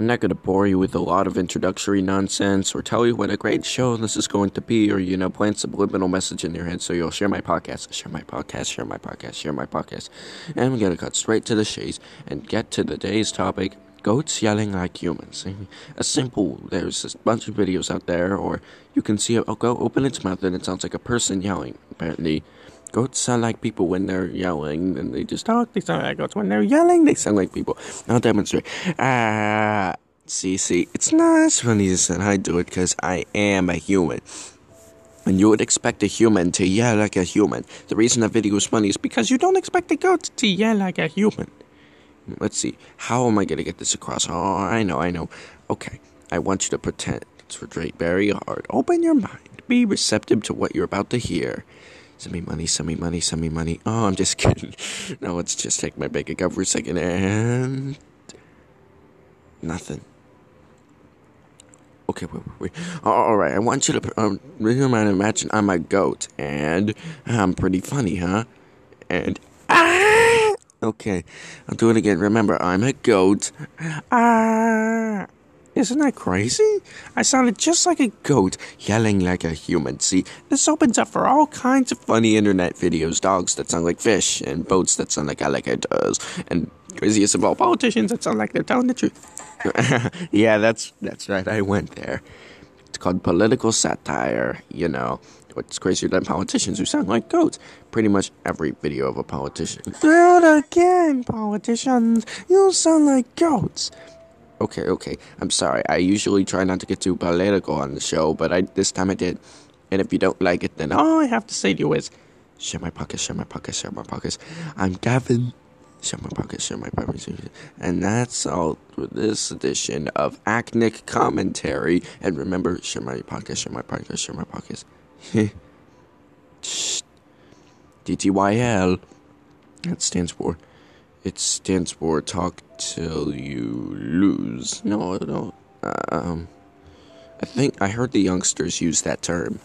I'm not going to bore you with a lot of introductory nonsense or tell you what a great show this is going to be or, you know, plant subliminal message in your head so you'll share my podcast, share my podcast, share my podcast, share my podcast. And we're going to cut straight to the chase and get to the day's topic goats yelling like humans. A simple, there's a bunch of videos out there, or you can see a goat open its mouth and it sounds like a person yelling. Apparently, goats sound like people when they're yelling, and they just talk. They sound like goats when they're yelling. They sound like people. I'll demonstrate. Ah, see, see, it's not as funny as I do it because I am a human. And you would expect a human to yell like a human. The reason that video is funny is because you don't expect a goat to yell like a human. Let's see. How am I going to get this across? Oh, I know, I know. Okay. I want you to pretend it's very hard. Open your mind. Be receptive to what you're about to hear. Send me money, send me money, send me money. Oh, I'm just kidding. No, let's just take my bank account for a second and. Nothing. Okay, wait, wait, wait. All right, I want you to um, imagine I'm a goat, and I'm pretty funny, huh? And ah, okay, I'll do it again. Remember, I'm a goat. Ah. Isn't that crazy? I sounded just like a goat, yelling like a human. See, this opens up for all kinds of funny internet videos dogs that sound like fish, and boats that sound like alligators, and craziest of all, politicians that sound like they're telling the truth. yeah, that's, that's right, I went there. It's called political satire, you know. What's crazier than politicians who sound like goats? Pretty much every video of a politician. Not again, politicians. You sound like goats okay, okay. I'm sorry. I usually try not to get too political on the show, but I this time I did. And if you don't like it, then all I have to say to you is, share my pockets, share my pockets, share my pockets. I'm Gavin. Share my pockets, share my pockets. And that's all for this edition of Acnic Commentary. And remember, share my pockets, share my pockets, share my pockets. TTYL. That stands for it stands for talk till you lose. No, no. Um, I think I heard the youngsters use that term.